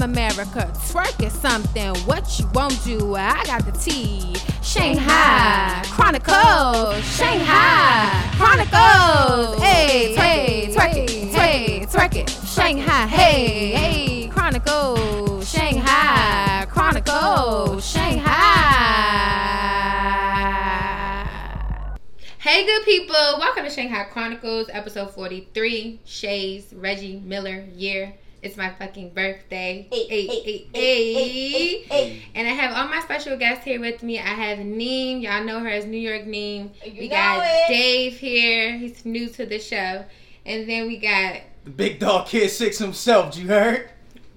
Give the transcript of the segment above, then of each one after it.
America, twerk is something. What you won't do, I got the T. Shanghai. Chronicles, Shanghai. Chronicles. Hey, twerk it, twerk it, twerk it, twerk it. Shanghai. Hey, hey. Chronicles, Shanghai. Chronicles, Shanghai. Hey, good people. Welcome to Shanghai Chronicles, episode 43. Shays, Reggie Miller year. It's my fucking birthday. And I have all my special guests here with me. I have Neem. Y'all know her as New York Neem. You we got it. Dave here. He's new to the show. And then we got The big dog kid six himself, you heard?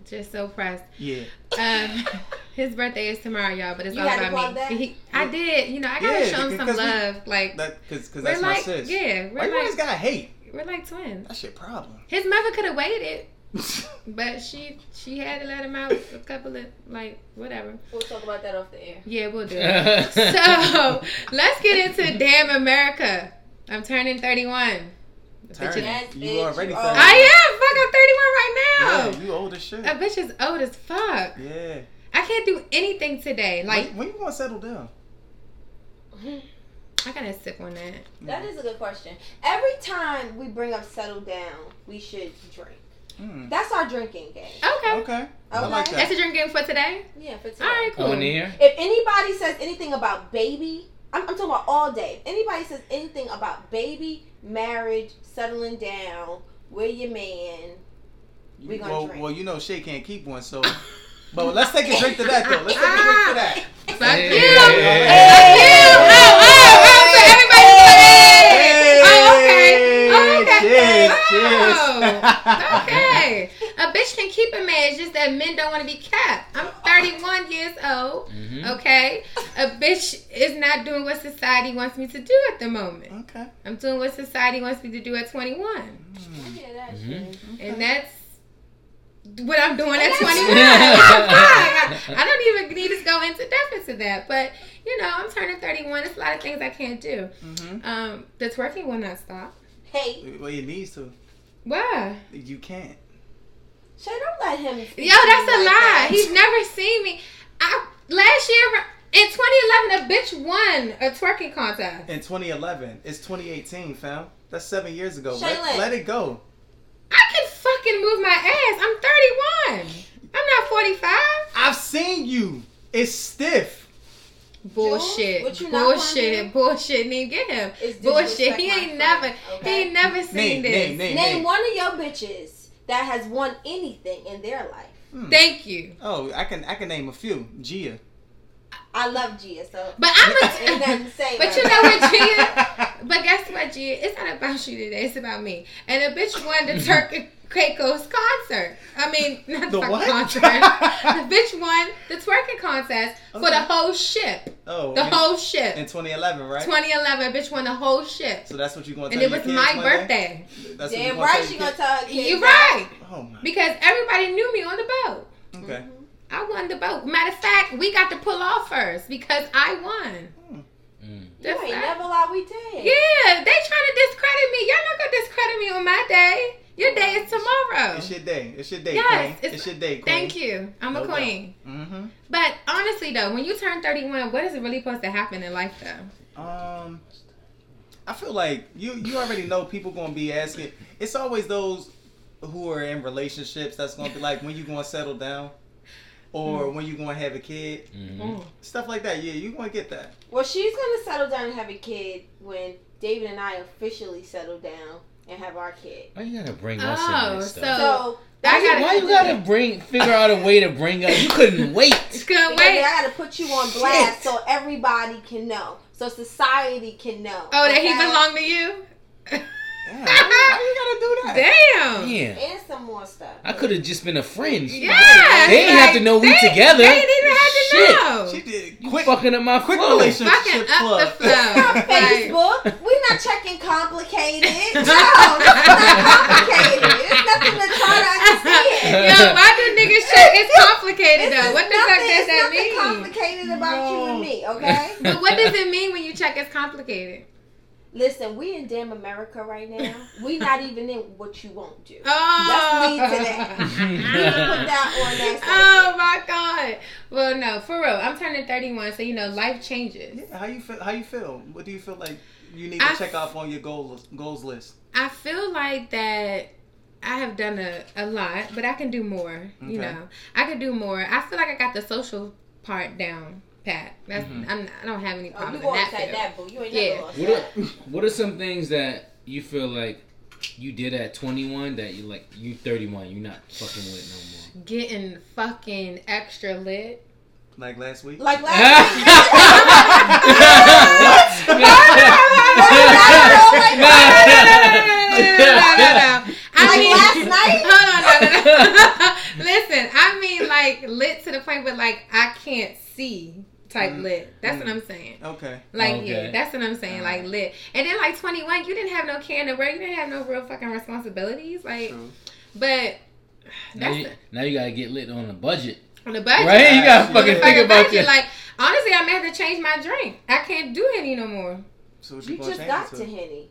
just so pressed. Yeah. Um, his birthday is tomorrow, y'all, but it's You all had about plug me. that? He, I did. You know, I gotta Yeah, show him some because we- love. like That cause, cause we're that's my like, sis. yeah, we're you always like, gotta hate? we're like twins. That's your problem. His mother could have waited, but she she had to let him out a couple of like whatever. We'll talk about that off the air. Yeah, we'll do it. so let's get into damn America. I'm turning 31. Turn Bitch. Yes, you already you thirty. I am. Fuck, I'm 31 right now. Yeah, you old as shit. A bitch is old as fuck. Yeah. I can't do anything today. Like when, when you gonna settle down? I gotta sip on that. That is a good question. Every time we bring up settle down, we should drink. Mm. That's our drinking game. Okay. Okay. I like Okay. That's that. a drink game for today. Yeah, for today. All right, cool. On air? If anybody says anything about baby, I'm, I'm talking about all day. If anybody says anything about baby, marriage, settling down, where your man, we gonna well, drink. well, you know Shay can't keep one, so. But let's take a drink to that though. Let's take a drink to that. Fuck Hey. you. Hey. Fuck you. Okay. Cheers, okay. A bitch can keep a man. It's just that men don't want to be kept. I'm 31 years old. Mhm. Okay. A bitch is not doing what society wants me to do at the moment. Okay. I'm doing what society wants me to do at 21. Mm. Yeah, that Mhm. shit. And that's what I'm doing at 21. I, I don't even need to go into depth to that. But, you know, I'm turning 31. There's a lot of things I can't do. Mhm. Um, the twerking will not stop. Hey, Well, it needs to. Why? You can't. Shay, don't let him. speak Yo, that's a like lie. that. He's never seen me. I Last year, in 2011, a bitch won a twerking contest. In 2011, it's 2018, fam. That's seven years ago. Shaylin. Let, let it go. I can fucking move my ass. I'm 31. I'm not 45. I've seen you. It's stiff. Bullshit. what you not gonna Bullshit. do? Bullshit. Need get him. It's Bullshit. He ain't friend, never. He ain't never seen Name, this. name, name, Name name. one of your bitches that has won anything in their life. Hmm. Thank you. Oh, I can I can name a few. Gia. I love Gia, so But I'm ain't a. say. But about you know what, Gia? But guess what, Gia? It's not about you today. It's about me. And a bitch won the Turk Keiko's concert. I mean, not the, The fucking what? concert. the bitch won the twerking contest for the whole ship. Oh, The in, whole ship. in 2011, right? 2011, bitch won the whole ship. So that's what you're going to And tell it was kids my birthday. That's what you Damn gonna right, tell she gonna tell her kids. You that. right. Oh my. Because everybody knew me on the boat. Okay. I won the boat. Matter of fact, we got to pull off first because I won. Mm. The You ain't never lie, we did. Yeah, they trying to discredit me. Y'all not gonna discredit me on my day. Your day is tomorrow. It's your day. It's your day, Yes, queen. it's- It's, your day, queen. Thank you. I'm a No doubt. queen. Mm-hmm. But honestly though, when you turn 31, what is it really supposed to happen in life though? Um, I feel like you you already know people gonna be asking. It's always those who are in relationships that's gonna be like, when you gonna settle down, or when you gonna have a kid, Mhm. stuff like that. Yeah, you gonna get that. Well, she's gonna settle down and have a kid when David and I officially settle down and have our kid. Why you gotta bring us Oh, in this so- stuff? So I that's gotta- Why you gotta bring figure out a way to bring up? You couldn't wait. Couldn't wait. I gotta put you on blast Shit. so everybody can know, so society can know. Oh, that he okay? belong to you? Yeah, why, why you gotta do that? Damn. Yeah. and some more stuff. I could have just been a friend. Yeah. They didn't have to know we they- together. They didn't even shit. flow. She did You quick, fucking up my quick flow. relationship Fucking up plug. the flow. Like- Facebook. We're not checking complicated. No, this is not complicated. It's nothing to try to understand. Yo, why do niggas shit? It's complicated It's though. What the nothing, fuck does it's that nothing mean? complicated about you and me, okay? But what does it mean when you check it's complicated? Listen, we in damn America right now. We not even in what you won't do. Oh, Let's lead to that. Put that on that. oh my god. Well, no, for real. I'm turning 31, so you know life changes. Yeah, how you feel? How you feel? What do you feel like you need to I- check off on your goals goals list? I feel like that I have done a, a lot, but I can do more. You know, I can do more. I feel like I got the social part down pat. That's Mhm. I'm, I don't have any Oh, problem you go in that outside that, boo. You ain't Yeah. What are, what are some things that you feel like you did at 21 that you like you 31 you're not fucking with no more? Getting fucking extra lit. Like last week? Like last week. I Like mean, last night? Hold on, no, no, no. Listen, I mean like lit to the point where like I can't see type Mm. lit. That's what Mm. I'm saying. Okay. Like Okay. yeah, that's what I'm saying. Like lit. And then like 21, you didn't have no care in the. You didn't have no real fucking responsibilities. Like, True. but now, that's you, now you gotta get lit on a budget, on the budget. right? You gotta On the fucking On the think about budget, that. Like honestly, I may have to change my drink. I can't do any no more. So what you, You just got it to Henny.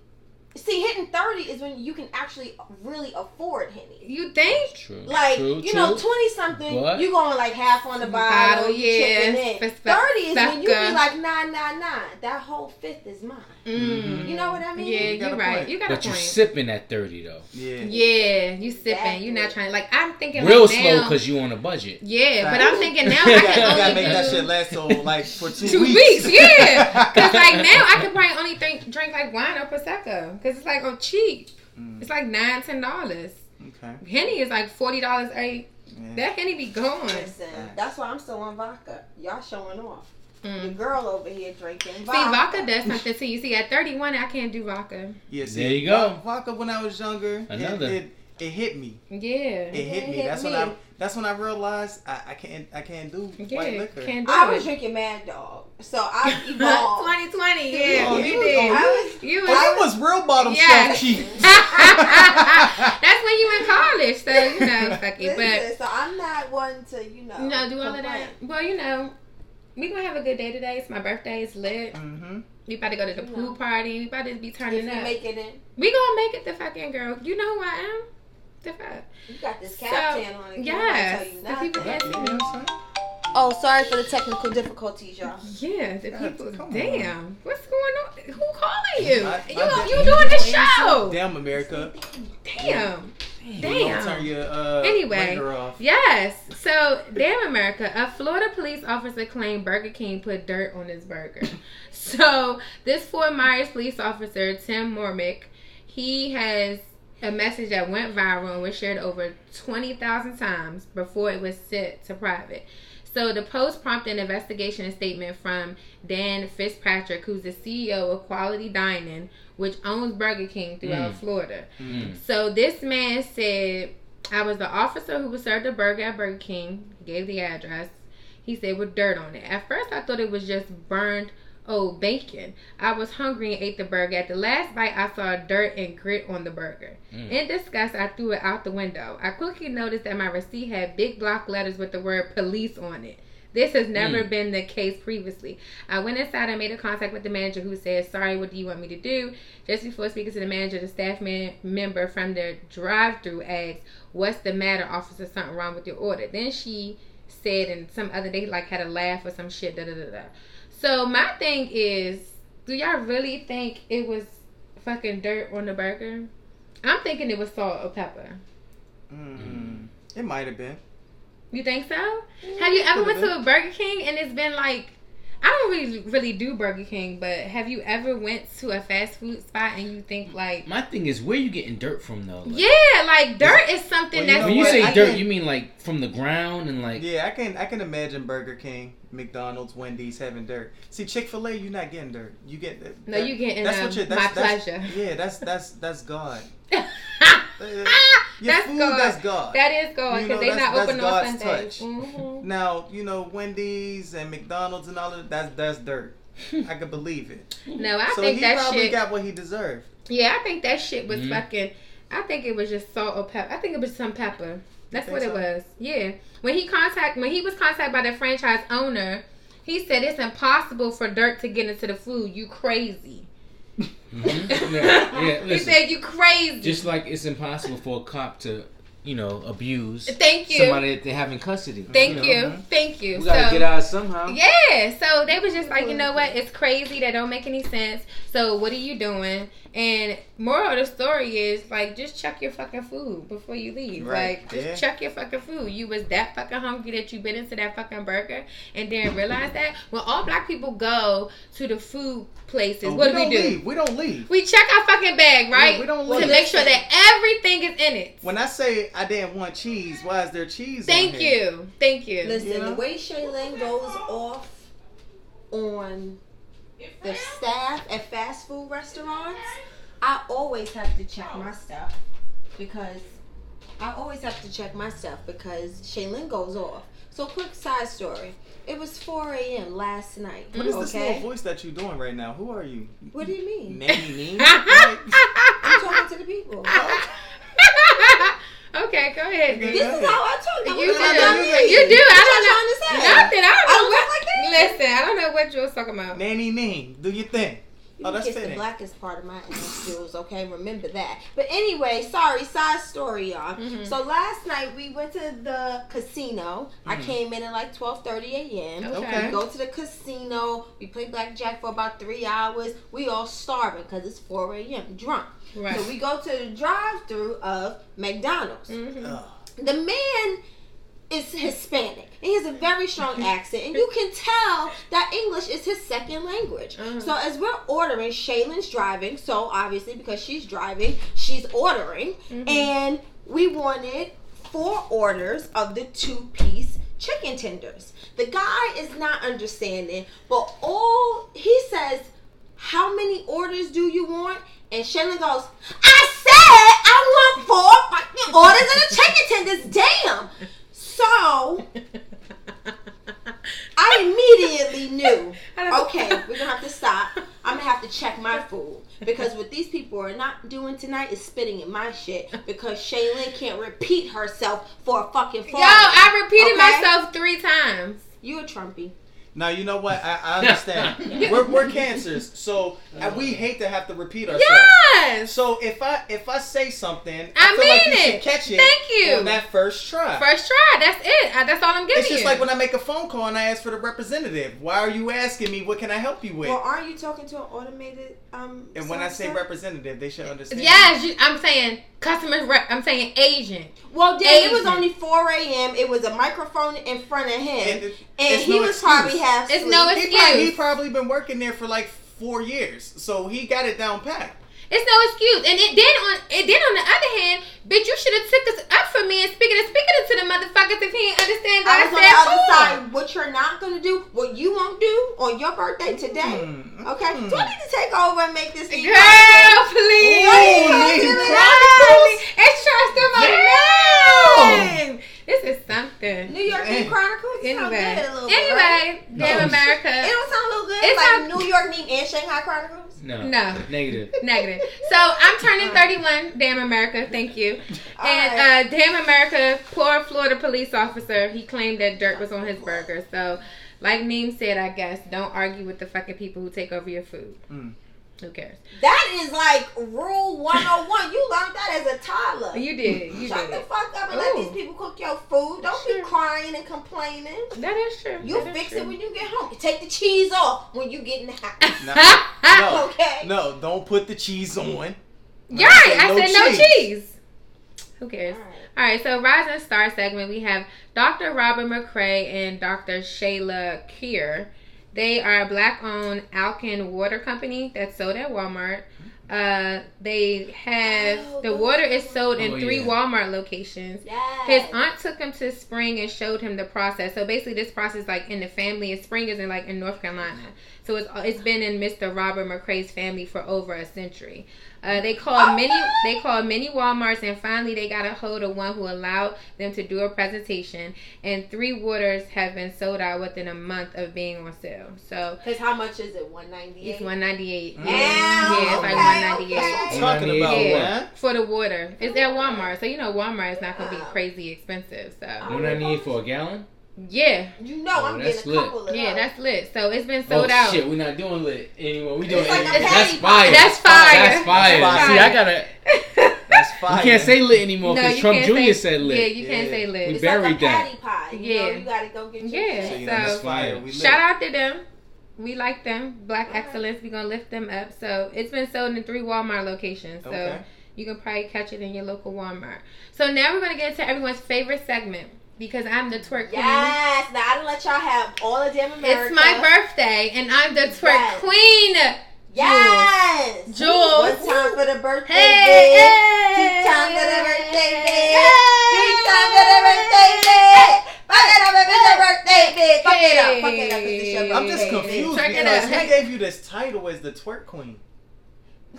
See, hitting 30 is when you can actually really afford Henny. You think? True. Like, true, you true. know, 20 something, But- you going like half on the Bottle, bottle, you yeah, chipping in. f- f- 30 is when you be like, nah, nah, nah. That whole fifth is mine. Mm. You know what I mean? Yeah, You got you're a right. point. You got but a you point. sipping at 30 though. Yeah. Yeah, you sipping. Exactly. You're not trying. Like I'm thinking Real like slow because you on a budget. Yeah, but I'm thinking now I gotta, can only gotta make do that shit last so like for two, two weeks. Yeah, because like now I can probably only drink drink like wine or prosecco because it's like oh cheap. Mm, It's like nine ten dollars. okay. Henny is like forty dollars a. Yeah. That Henny be gone. Listen, that's why I'm still on vodka. Y'all showing off. The Mm. girl over here drinking See, vodka. vodka does something to you. See, at 31, I can't do vodka. Yeah, see, There you go. Vodka when I was younger, it- Another. It, it, hit me. Yeah. It hit It me. hit That's when. I. That's when I realized I, I can't. I can't do Yeah, white liquor. can't do I it. was drinking Mad Dog. So I evolved. 2020, yeah, Oh, you you- did. I was You was. that was real bottom Yeah. shelf cheap. That's when you in college, so you know, fuck it. But so I'm not one to, you know. you know, do all of that. Well, you know, we gonna have a good day today. It's my birthday. It's lit. mm-hmm. We about to go to the pool know. party. We about to be If turning you up. make it in, we gonna make it the fucking girl. You know who I am? The fuck. you got this So, on. it. yes, Can't the you people asking me. Oh, sorry for the technical difficulties, y'all. Yeah, the God, people. come on. Damn, what's going on? Who calling you? I- you I- you doing the show? Damn America. Damn. Damn. turn your uh, Anyway. Yes. So, damn America, a Florida police officer claimed Burger King put dirt on his burger. so, this Fort Myers police officer, Tim Mormick, he has a message that went viral and was shared over 20,000 times before it was sent to private. So, the post prompted an investigation and statement from Dan Fitzpatrick, who's the CEO of Quality Dining, which owns Burger King throughout Mm. Florida. Mm. So this man said, I was the officer who was served a burger at Burger King. Gave the address. He said with dirt on it. At first I thought it was just burned old bacon. I was hungry and ate the burger. At the last bite I saw dirt and grit on the burger. Mm. In disgust I threw it out the window. I quickly noticed that my receipt had big block letters with the word police on it. This has never Mm. been the case previously. I went inside and made a contact with the manager who said, Sorry, what do you want me to do? Just before speaking to the manager, the staff man- member from the drive through asked, What's the matter, officer? Something wrong with your order. Then she said, and some other day, like, had a laugh or some shit, da da da da. So, my thing is, do y'all really think it was fucking dirt on the burger? I'm thinking it was salt or pepper. Mm-hmm. It might have been. You think so? Have you ever went Could've to a Burger King and it's been like I don't really really do Burger King, but have you ever went to a fast food spot and you think like My thing is, where you getting dirt from though? Like, yeah, like dirt is something Well, you that's When you what? say I dirt, can- you mean like from the ground and like. Yeah, I can I can imagine Burger King, McDonald's, Wendy's having dirt. See, Chick Fil A, you're not getting dirt. You get that. No, you getting, That's um, what you. my That's, that's, pleasure. Yeah, that's that's that's God. Your That's food, God. that's God. That is God You because know, they that's- not open that's on God's Sundays. touch. Mhm. Now, you know, Wendy's and McDonald's and all of that, that's, that's dirt. I could believe it. No, I so think he that probably shit. got what he deserved. Yeah, I think that shit was Mhm. fucking. I think it was just salt or pepper. I think it was some pepper. That's think what it was. Yeah. When he contact when he was contacted by the franchise owner, he said it's impossible for dirt to get into the food. You crazy. Mhm. Yeah, yeah. he Listen, said you crazy. just like it's impossible for a cop to, you know, abuse Thank you. somebody that they have in custody. Thank know? you. Mhm. Thank you. We gotta So- get out somehow. Yeah, so they was just like, you know what? It's crazy. That don't make any sense. So what are you doing? And moral of the story is like, just check your fucking food before you leave. Right, Like, just yeah. check your fucking food. You was that fucking hungry that you bit into that fucking burger and didn't realize that. When all black people go to the food places, Oh, what do we don't do? Leave. We don't leave. We check our fucking bag, right? we don't to leave. make sure that everything is in it. When I say I didn't want cheese, why is there cheese? on Thank here? you. Thank you. Listen, You know? the way Shaylin goes off on the staff at fast food restaurants, I always have to check my stuff because I always have to check my stuff because Shaylin goes off. So, quick side story. It was 4 a.m. last night. What is this okay? little voice that you're doing right now? Who are you? What do you mean? Nanny me? I'm talking to the people. Oh. Okay, go ahead. Okay. dude. This is how I talk. You do. What I? You do. I don't know. trying to say? Nothing. I I don't know what. like that? Listen, I don't know what you was talking about. Nanny Neen, do your thing. You Oh, that's kiss the blackest part of my ass, Jules. Okay, remember that. But anyway, sorry, side story, y'all. Mhm. So last night we went to the casino. I Mhm. came in at like twelve thirty a.m. Okay. We go to the casino. We play blackjack for about three hours. We all starving because it's four a.m. drunk. Right. So we go to the drive-through of McDonald's. Mhm. Ugh. The man is Hispanic. And he has a very strong accent, and you can tell that English is his second language. Uh-huh. So as we're ordering, Shaylin's driving. So obviously, because she's driving, she's ordering, Mhm. and we wanted four orders of the two-piece chicken tenders. The guy is not understanding, but all he says, "How many orders do you want?" And Shaylin goes, "I said I want four fucking orders of the chicken tenders. Damn." So I immediately knew. Okay, we're gonna have to stop. I'm gonna have to check my food because what these people are not doing tonight is spitting in my shit because Shaylin can't repeat herself for a fucking Yo. I repeated Okay? myself three times. You a Trumpy? Now you know what I, I understand. we're, we're cancers, so uh, we hate to have to repeat ourselves. Yes. So if I if I say something, I, I feel like mean you it. should catch it. Thank you. on that first try. First try. That's it. Uh, That's all I'm giving it's just you. like when I make a phone call and I ask for the representative. Why are you asking me? What can I help you with? Well, aren't you talking to an automated um? and when I say software? representative, they should understand. Yes, you, I'm saying customer rep. I'm saying agent. Well, then it was only 4 a.m. It was a microphone in front of him, And and, he no was excuse. probably half It's asleep. no he probably, he probably been working there for like four years, so he got it down pat. It's no excuse. And it then on it then on the other hand, bitch, you should have took us up for me and speaking and speaking it to the motherfuckers if he didn't understand I what I, was on said the other for. side. What you're not gonna do, what you won't do on your birthday today. Mm, Okay, mm. do I need to take over and make this? Girl, York? please. What are you Ooh, talking Lee about? It's trying to steal my Damn. name. This is something. New York New Eh. Chronicles. It sound Anyway, good a little bit, right? anyway, damn No. America. It don't sound a little good. It's like not- New York Neat and Shanghai Chronicles. No. No. Negative. Negative. So I'm turning 31. Damn America. Thank you. All And uh, damn America, poor Florida police officer. He claimed that dirt was on his burger. So, like Neem said, I guess don't argue with the fucking people who take over your food. Mm. Who cares? That is like rule 101. you learned that as a toddler. You did. You Shut the fuck up and let these people cook your food. Don't Sure. be crying and complaining. That is true. You'll That is fix true. it when you get home. You take the cheese off when you get in the house. No, Okay. no, don't put the cheese on. You're right. I No said no cheese. cheese. Who cares? All right, so Rising Star segment, we have Dr. Robert McCrae and Dr. Shayla Keir. They are a black-owned Alkin Water Company that's sold at Walmart. Uh, they have Oh, the water is sold in ones. three Oh, yeah. Walmart locations. Yes. His aunt took him to Spring and showed him the process. So basically, this process, like in the family, is Spring is in like in North Carolina. So it's it's been in Mr. Robert McCrae's family for over a century. Uh, they called many. They called many WalMarts, and finally they got a hold of one who allowed them to do a presentation. And three waters have been sold out within a month of being on sale. So Because how much is it? One ninety it's one ninety eight. Mm. Yeah, yeah, it's like one ninety eight. okay. Talking about Yeah. man. For the water, it's at Walmart, so you know Walmart is not gonna be crazy expensive. So One ninety eight for a gallon. Yeah, You know Oh, I'm that's getting a lit. couple of yeah, those. that's lit. So it's been sold oh out. shit, we're not doing lit anymore. We doing It's like a that's patty fire. That's fire. That's fire. That's See. I gotta. That's fire. You can't say lit anymore because you Trump Jr. say, said lit. Yeah, lit. you can't say lit. We It's buried like a that. patty pie. You Yeah. know, you gotta go get your Yeah. shit. So, you So- know, that's That's fire. fire. We lit. Shout out to them. We like them. Black Alright. excellence. We're gonna lift them up. So it's been sold in three Walmart locations. So Okay. you can probably catch it in your local Walmart. So now we're gonna get into everyone's favorite segment because I'm the twerk queen. Yes. Now I done let y'all have all of them America. It's my birthday and I'm the twerk Yes. queen. Yes. Jules. One time for the birthday Hey, bid. hey. Two times for the birthday bid. Three times for the birthday bid. Fuck it up if it's your birthday bid. Fuck it up. Fuck it up it's your birthday I'm just confused Check because out. who gave you this title as the twerk queen?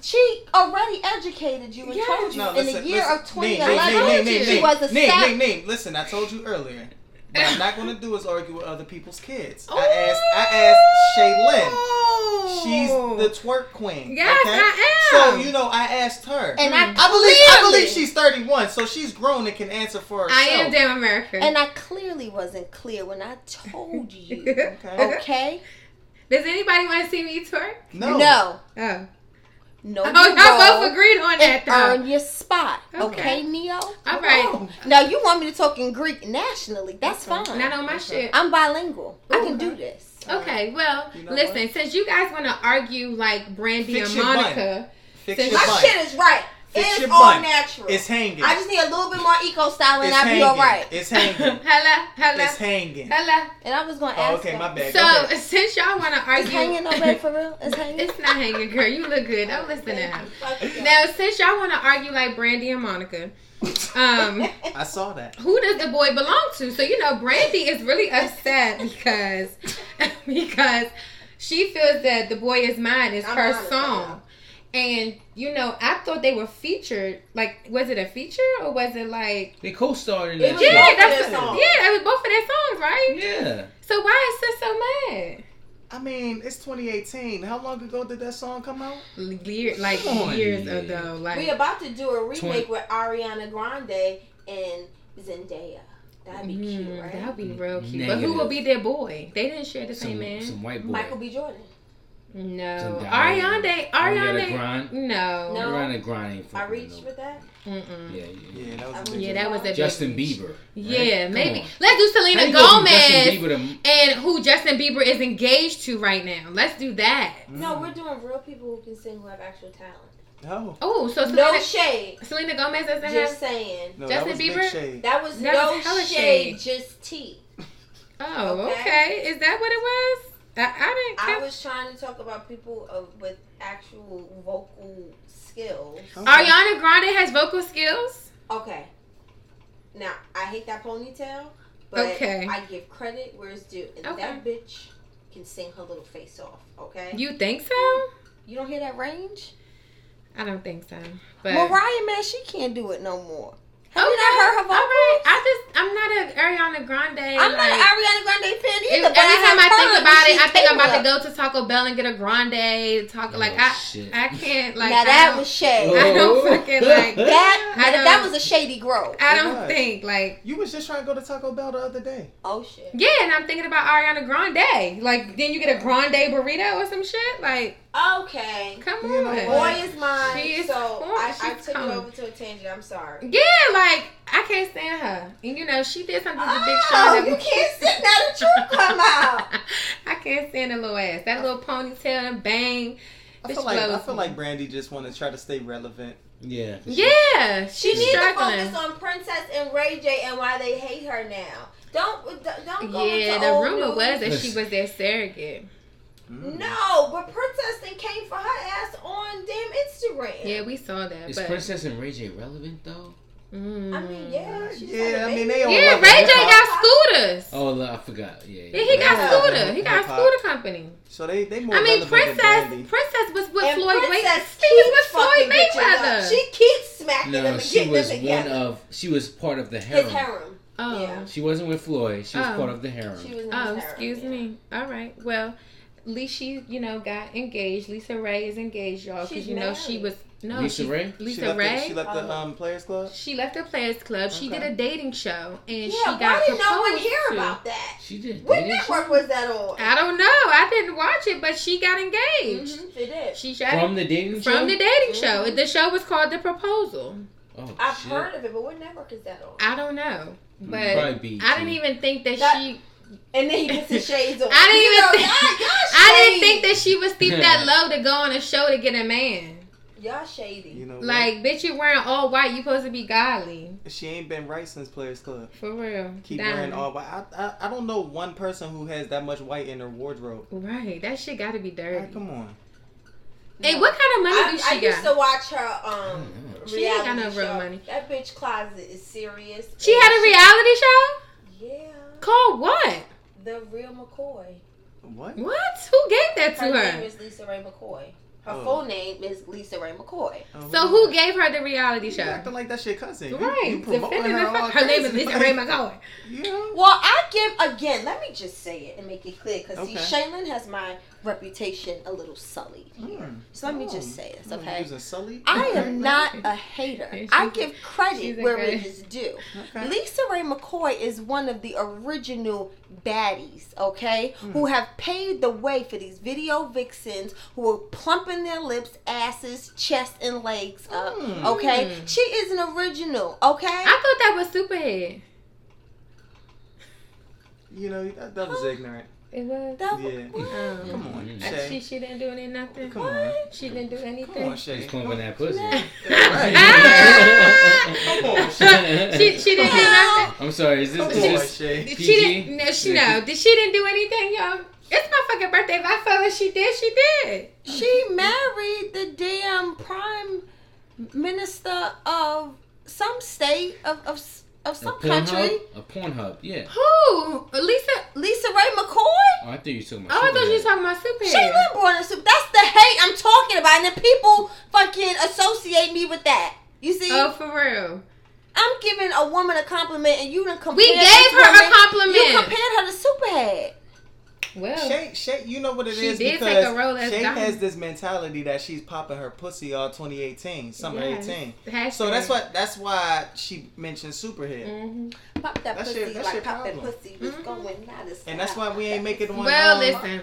She already educated you and Yes. told you No, in the year listen. of 2011 name, name, name, she name, was a name, step. name, name. Listen, I told you earlier. What I'm not going to do is argue with other people's kids. Ooh. I asked, I asked Shaylin. Oh. She's the twerk queen. Yes, okay? I So you know, I asked her. And I I believe, I believe she's 31, so she's grown and can answer for herself. I am damn American, And I clearly wasn't clear when I told you. Okay. Okay? Does anybody want to see me twerk? No. No. Oh, No, oh, you y'all go both agreed on that and though. earn your spot. Okay. Okay, Neo? All right, Now, you want me to talk in Greek nationally. That's Okay. fine. not on my Okay. shit. I'm bilingual. I can Okay. do this. Okay, well, You know listen, what? since you guys want to argue like Brandy Fix and your Monica, Fix Since- your My butt. shit is right. Fix It's your all bun. natural. It's hanging. I just need a little bit more eco style and I'll be all right. It's hanging. hello, hello, it's hanging. hello. And I was going to Oh, ask okay, her, my bad. So Go ahead. since y'all want to argue, It's argue, hanging over for real? It's hanging? it's not hanging, girl. You look good. Don't listen to her. Fuck you. Now, since y'all want to argue like Brandy and Monica, um, I saw that. who does the boy belong to? So you know, Brandy is really upset because because she feels that the boy is mine is I'm her honest, song. And you know, I thought they were featured. Like, was it a feature or was it like? They co-starred in that. was shit. Yeah, both that's their songs. yeah. It was both of their songs, right? Yeah. So why is sis so mad? I mean, it's 2018. How long ago did that song come out? Year, like Come on, years ago, like We about to do a remake Twenty- with Ariana Grande and Zendaya. That'd be cute, Mm, right? That'd be real cute. But who will be their boy? They didn't share the same Some, man. some white boy. Michael B. Jordan. No, Zendaya. Ariana, Ariana Ariana, no, No. Ariana Grande I fucking reached no- with that. Mm-mm. Yeah, yeah. Yeah, that was. I a yeah, that was a Justin reach. Bieber. right? Yeah, Come maybe. on. Let's do Selena you go Gomez Bieber to- and who Justin Bieber is engaged to right now. Let's do that. No, mm. we're doing real people who can sing who have actual talent. No, Oh, so Selena, No shade. Selena Gomez doesn't Just have. saying. no, Justin that was Bieber? Shade. That was That no was hella shade, shade. just tea. Oh, Okay. okay. Is that what it was? I, I didn't. I was trying to talk about people of, with actual vocal skills. Okay. Ariana Grande has vocal skills. Okay. Now, I hate that ponytail, but Okay. I give credit where it's due. And Okay. that bitch can sing her little face off, okay? You think so? You don't hear that range? I don't think so. But Mariah, man, she can't do it no more. Have okay, you not heard her all vocals? right. I just I'm not a Ariana Grande. I'm not an Ariana Grande fan If- either. Every time I, have think about it, I think I'm about to go to Taco Bell and get a grande. Talk oh, like Oh, I, shit. I can't like. now I that was shade. I don't oh. fucking like. That I that, don't- was a shady growth. I don't was. think like. You was just trying to go to Taco Bell the other day. Oh shit. Yeah, and I'm thinking about Ariana Grande. Like, then you get a grande burrito or some shit. Like, Okay. come You know on. Boy is mine. She is so cool. I, I She's took coming. you over to a tangent. I'm sorry. Yeah, like I can't stand her. And you know, she did something to Big Sean. Oh, that- you can't sit now the truth come out. I can't stand the little ass. That little ponytail and bang. I feel like I feel like Brandy just want to try to stay relevant. Yeah. Yeah, She she's needs to focus on Princess and Ray J and why they hate her now. Don't don't go Yeah, into the old rumor news. was that she was their surrogate. Mm. No, but Princess then came for her ass on damn Instagram. Yeah, we saw that. Is but Princess and Ray J relevant though? Mm. I mean, yeah, Yeah, I mean, they all Yeah, love Ray hip J got scooters. Oh, look, I forgot. Yeah. Yeah, he got Yeah. scooter. He got a scooter company. So they they more I mean, relevant than Princess. Princess was with And Floyd. Wait, Princess he was with keeps Floyd fucking Floyd bitches up. Mayweather. She keeps smacking them No, and she was them one of. She was part of the harem. his harem. harem. Oh. Yeah. She wasn't with Floyd. She was Oh. part of the harem. She was in Oh, harem, excuse yeah. me. All right. Well, at least she, you know, got engaged. LisaRaye is engaged, y'all, because She's you know she was no LisaRaye? she Lisa left Ray. The, she left the um Players Club. She left the Players Club. She did a dating show, and Yeah, she why got did no one proposed hear to. about that? She did. What didn't she? network was that on? I don't know. I didn't watch it, but she got engaged. Mhm, She did. She shot From the dating show. from the dating show. Mhm. The show was called The Proposal. Oh I've shit. heard of it, but what network is that on? I don't know, but I didn't even think that, That- she. And then he puts his shades on. I didn't You even know, think- y'all, y'all I didn't think that she was steep that low to go on a show to get a man. Y'all shady. You know, what? Like, bitch, you wearing all white. You supposed to be godly. she ain't been right since Players Club. For real. Keep Damn. wearing all white. I, I I don't know one person who has that much white in their wardrobe. Right. That shit got to be dirty. Like, come on. Hey, No. what kind of money I, do I she used got? to watch her um She ain't got no real show. money. That bitch closet is serious. She had a reality show? Yeah, Called what? the real McCoy. What? What? Who gave that to Her to name is LisaRaye McCoy. Her Oh. full name is LisaRaye McCoy. Oh, So who gave her the reality You show? acting like that's your cousin. Right. You, promoting Defending her, the all fuck- her name is crazy. LisaRaye McCoy. Yeah. Well, I give again. Let me just say it and make it clear, because Okay. see, Shaylin has my reputation a little sullied. Mm. So let me Oh. just say this, You okay? Using Sully. I am not a hater. She's I a- give credit where good- it is due. Okay. LisaRaye McCoy is one of the original baddies, okay? Who have paved the way for these video vixens who are plumping their lips, asses, chest, and legs up, Mm. okay? She is an original, okay? I thought that was Superhead. You know that, that was ignorant. It was. That- Yeah. what? Um, Come on, Mm. uh, Shay. she, she didn't do any nothing. Come on. She didn't do anything. Come anything. on, Shay. She's pumping that pussy. Come on, Shay. she she didn't do nothing. I'm sorry. Is this, Come is on, this Shay. She PG? didn't. No, she no. Did she didn't do anything, y'all? It's my fucking birthday. If I felt like she did, she did. She married the damn prime minister of some state of of, of a some porn country. hub? A porn hub. Yeah. Who? Lisa? LisaRaye McCoy. Oh, I thought you were talking about. Oh, I thought you were Superhead. talking about Superhead. Shaylin brought us. That's the hate I'm talking about, and the people fucking associate me with that. You see, Oh, for real. I'm giving a woman a compliment, and you done compared. We gave this her a woman- compliment. You compared her to Superhead. Well, Shay, Shay, you know what it She is did because take a role as Shay Donna. has this mentality that she's popping her pussy all 2018, summer Yes. 18. Hashtag. So that's what that's why she mentioned Superhead, Mhm. Pop that That's pussy your- that's like your pop that pussy was Mhm. going out and that's why we ain't making one. Well, um, listen.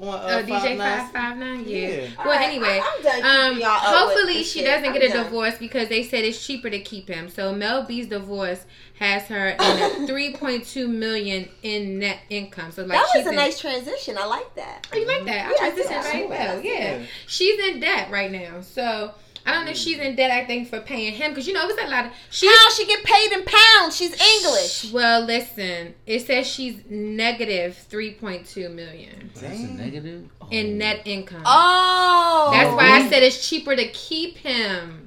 On, uh, Uh, DJ five five nine. Yeah. Yeah. Well, Alright, anyway. I- I'm done Um, y'all hopefully she shit. doesn't I'm get a done. divorce because they said it's cheaper to keep him. So Mel B's divorce has her in 3.2 million in net income. So like That she's was a in, nice transition. I like that. Oh, you like that? I Yeah, I transitioned did. very I well. Yeah. Yeah. she's in debt right now. So I don't know if mm. she's in debt. I think for paying him because you know it was a lot of she. How she get paid in pounds? She's English. Well, listen. It says she's negative 3.2 million That's a negative. Oh. in net income. Oh, That's why I oh. said it's cheaper to keep him.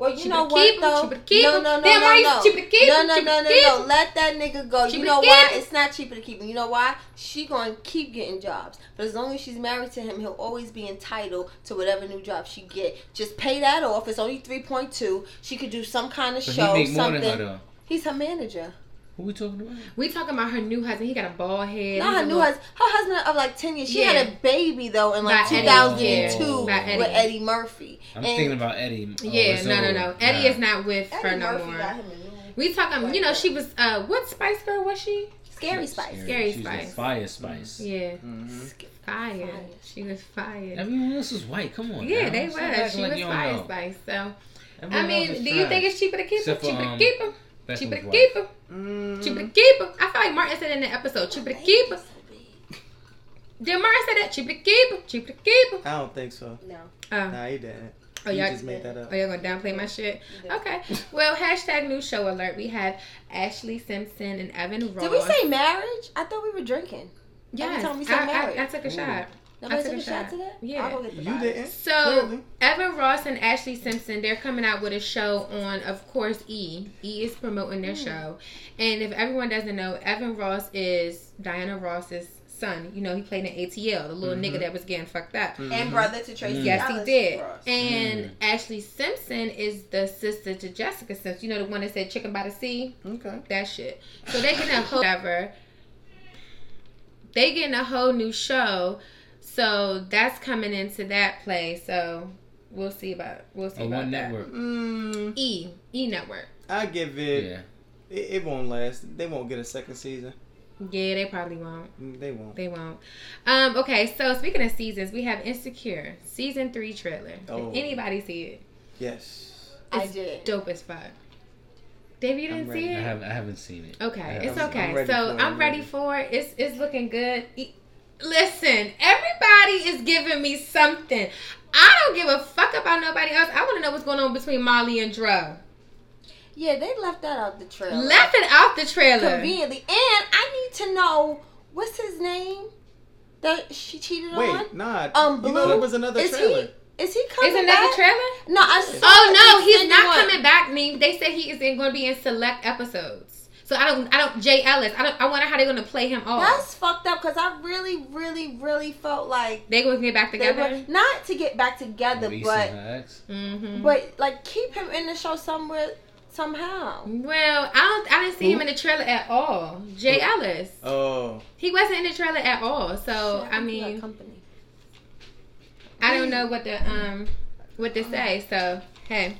Well, you know what though? cheaper no, no, no, Damn, no, why you no. keep no, no, no, no, no. Let that nigga go. You know why? It's not cheaper to keep him. You know why? She gonna keep getting jobs, but as long as she's married to him, he'll always be entitled to whatever new job she get. Just pay that off. It's only three point two. She could do some kind of show, he make more something. than her though. He's her manager. Who we talking about? We talking about her new husband. He got a bald head. Not He's her a new little- husband. Her husband of like ten years. She Yeah. had a baby though in like 2002 yeah. With Eddie. Eddie Murphy. I'm And thinking about Eddie. Oh, Yeah, it's no, no, over. no. Eddie Nah. is not with Eddie her no Murphy more. got him a new We talking, you know, she was uh what Spice Girl was she? Scary Spice. Scary She's Spice. A fire spice. Yeah, Mhm. fire. Fire. She was fire. Everyone else was white. Come on. Yeah, now. they Stop was. acting She like was fire know. Spice. So I mean, else is do you think it's cheaper to keep her? Except for, Cheaper to um, keep her? Beckham's Cheaper to wife. keep her? Mm. Cheaper to keep her? I feel like Martin said in the episode, cheaper to keep her. Did Martin say that? Cheaper to keep her? Cheaper to keep her? I don't think so. No. Oh, Nah, he didn't. oh you y'all just made that up. Oh, y'all gonna downplay my shit? Okay. Well, hashtag new show alert. We have Ashlee Simpson and Evan Ross. Did we say marriage? I thought we were drinking. Yes. time we said I, married? I, I took a Ooh. shot. Nobody I took took a a shot shot. to that? Yeah. I'll go get the You bottles. didn't. So Clearly. Evan Ross and Ashlee Simpson, they're coming out with a show on, of course, E. E is promoting their hmm. show, and if everyone doesn't know, Evan Ross is Diana Ross's son. You know, he played in ATL, the little nigga mm-hmm. that was getting fucked up. Mm-hmm. And brother to Tracee Yes, he did. Ross. And Mm. Ashley Simpson is the sister to Jessica Simpson. You know, the one that said chicken by the sea? Okay. That shit. So they getting a whole whatever. They getting a whole new show. So that's coming into that play. So we'll see about we'll see On about one that. network. Mm, E E network. I give it, Yeah. it. It won't last. They won't get a second season. Yeah, they probably won't. Mm, They won't. They won't. Um, okay, so speaking of seasons, we have Insecure season three trailer. Oh. Did anybody see it? Yes. I It's did. Dope as fuck. Dave, you didn't ready. see I it? haven't. I haven't seen it. Okay, it's haven't okay. I'm ready so for I'm I'm ready ready. for it. It's it's looking good. E- Listen, everybody is giving me something. I don't give a fuck about nobody else. I want to know what's going on between Molly and Dro. Yeah, they left that out the trailer. Left it out the trailer. conveniently. And I need to know what's his name that she cheated on. Wait, nah. Um, you know there was another is trailer. he? Is he coming back? Is another back? trailer? No, I saw. Oh no, he's not one. coming back. Me, they said he is going to be in select episodes. So I don't, I don't. Jay Ellis, I don't. I wonder how they're going to play him off. That's fucked up because I really, really, really felt like they going to get back together. were not to get back together, Reese but and her ex. Mm-hmm. but like keep him in the show somewhere somehow. Well, I don't. I didn't see him in the trailer at all. Jay Ellis, Oh, he wasn't in the trailer at all. So Shit, I think mean, company. I don't know what the um what to say. So hey,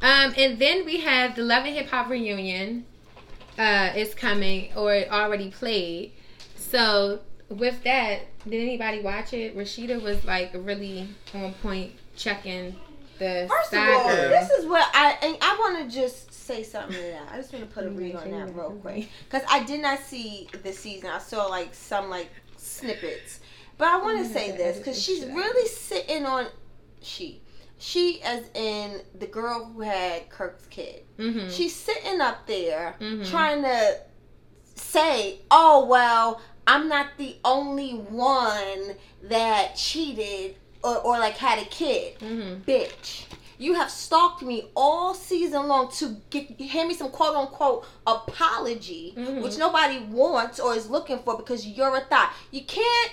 um, and then we have the Love and Hip Hop reunion. Uh, is coming or it already played. So with that, did anybody watch it? Rasheeda was like really on point checking the First of all, girl. this is what I and I want to just say something to that. I just want to put a read on that real quick because I did not see the season. I saw like some like snippets, but I want to say this because she's really sitting on she. She, as in the girl who had Kirk's kid, mm-hmm. she's sitting up there Mhm. trying to say, "Oh well, I'm not the only one that cheated or, or like had a kid." mm-hmm. bitch. You have stalked me all season long to get hand me some quote unquote apology, Mhm. which nobody wants or is looking for because you're a thought. You can't.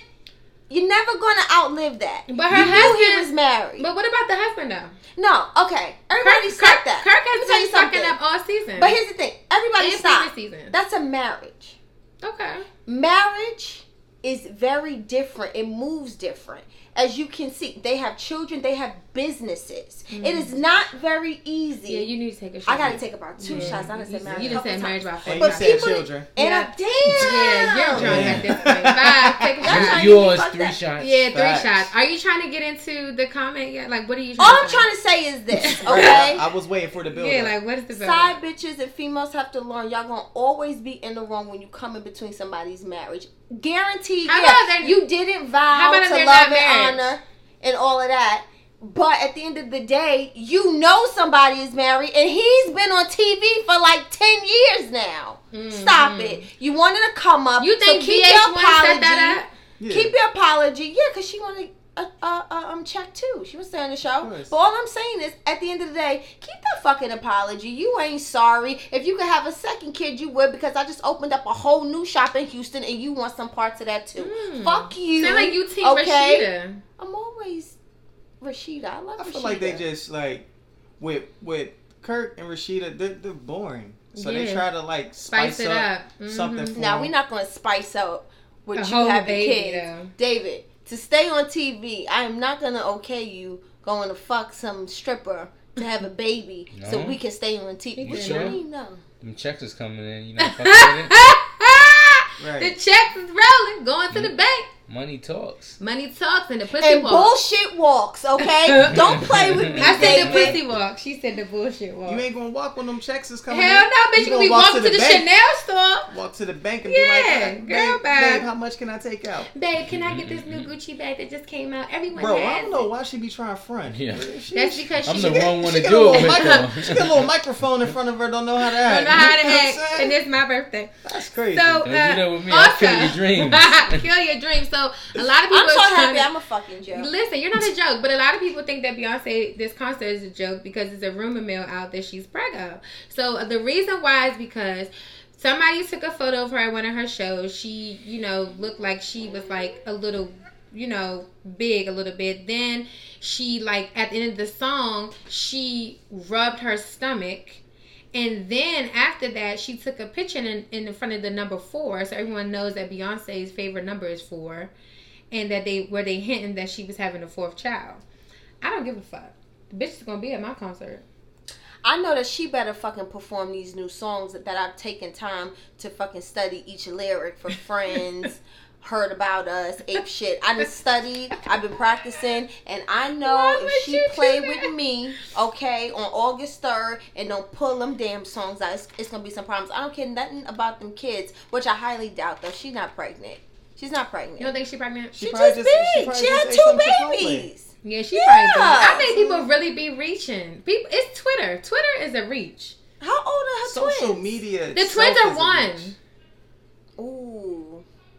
You're never gonna outlive that. But her you knew he husband- was married. But what about the husband though? no, okay. Everybody Kirk, Kirk, that. Kirk has been fucking up all season. But here's the thing. Everybody and stop. season. That's a marriage. Okay. marriage is very different it moves different as you can see they have children they have businesses it is not very easy Mm. Yeah, you need to take a shot. i gotta take about two Yeah. shots i done said marriage You a just couple said marriage times. about and four you But times. said people- children. and Yeah. I, damn Yeah, you're drunk Yeah. at this point. Bye. Take a That's shot. how Yours, three that. shots. Yeah, three Facts. shots. Are you trying to get into the comment yet? Like, what are you all trying i'm to say? trying to say is this okay I, I was waiting for the build. Yeah, like, what is the bill? Side bitches and females have to learn y'all gonna always be in the wrong when you come in between somebody's marriage. Guaranteed, How yeah. about they're- you didn't vow How about if to they're love not and married? honor and all of that. But at the end of the day, you know somebody is married and he's been on TV for like 10 years now. Stop Mhm. it. You wanted to come up. You think so keep VH1 your set apology. that? Yeah. Keep your apology. Yeah, because she wanted a, a, a um check too. She was saying the show. But all I'm saying is, at the end of the day, keep that fucking apology. You ain't sorry. If you could have a second kid, you would because I just opened up a whole new shop in Houston and you want some parts of that too. Mm. Fuck you. Sound like you team okay? Rasheeda. I'm always Rasheeda. I love Rasheeda. I Rasheeda. feel like they just like with with Kirk and Rasheeda, they're, they're boring. So they try to like Spice spice, it up, up. something. Mhm. For Now them. we're not gonna spice up with A you whole having baby, kids, though. David. To stay on TV, I am not gonna okay you going to fuck some stripper to have a baby so we can stay on TV. You What sure? you mean no? Them checks is coming in. You know, fucking with it. The checks is rolling, going to the bank. Money talks. Money talks and the pussy And walk. bullshit walks, okay? Don't play with me, I said the pussy walk. She said the bullshit walk. You ain't gonna walk when them checks is coming. Hell in. no, bitch. You, gonna can be walk walking to, the, bank. Chanel store. Walk to the bank and Yeah, be like, hey, girl, babe, bye. babe, how much can I take out? Babe, can I get this new Gucci bag that just came out? Everyone Bro, has I don't know why she be trying to front. Yeah. She- That's she- because I'm she the wrong one to a do it little micro- She got a little microphone in front of her, don't know how to act. Don't know how to You know what I'm act, and it's my birthday. That's crazy. So, Don't do uh, with me. I'll kill your dreams. kill your dreams. So a lot of people. I'm so happy to- I'm a fucking joke. Listen, you're not a joke, but a lot of people think that Beyonce, this concert is a joke because there's a rumor mill out that she's preggo. So uh, the reason why is because somebody took a photo of her at one of her shows. She, you know, looked like she was like a little, you know, big a little bit. Then she like at the end of the song, she rubbed her stomach. And then after that, she took a picture in, in front of the number four, so everyone knows that Beyonce's favorite number is four, and that they were they hinting that she was having a fourth child. I don't give a fuck. The bitch is gonna be at my concert. I know that she better fucking perform these new songs that, that I've taken time to fucking study each lyric for friends. Heard about us, ape shit. I done studied, I've been practicing, and I know Why if she you play with me, okay, on August 3rd, and don't pull them damn songs out, it's, it's gonna be some problems. I don't care nothing about them kids, which I highly doubt though. She's not pregnant. She's not pregnant. You don't think she pregnant? she, probably just just- she She, just had two some Chipotle. babies. Yeah, she Yeah. probably did. I think people really be reaching. People, it's Twitter. Twitter is a reach. How old are her Social twins? media. The twins are one.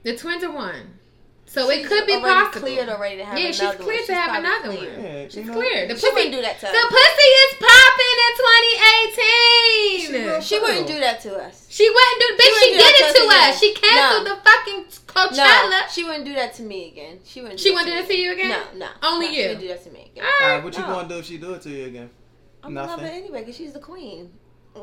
Reach. Ooh. The twins are one. So it could be already possible. cleared already to have yeah, she's another one. cleared to She's have another cleared. one. Yeah, She's you know, cleared. The She pussy, wouldn't do that to the us. pussy is popping in She 2018. will. She wouldn't do that to us. She wouldn't do. Bitch, she, wouldn't did it to to us us. again. She canceled No. the fucking Coachella. No, she wouldn't do that to me again. She wouldn't. Do She that wouldn't do that to you again? No, no. Only no, you. She wouldn't do that to me again. All All right. right, what you No. gonna do if she do it to you again? I'm gonna love her anyway because she's the queen.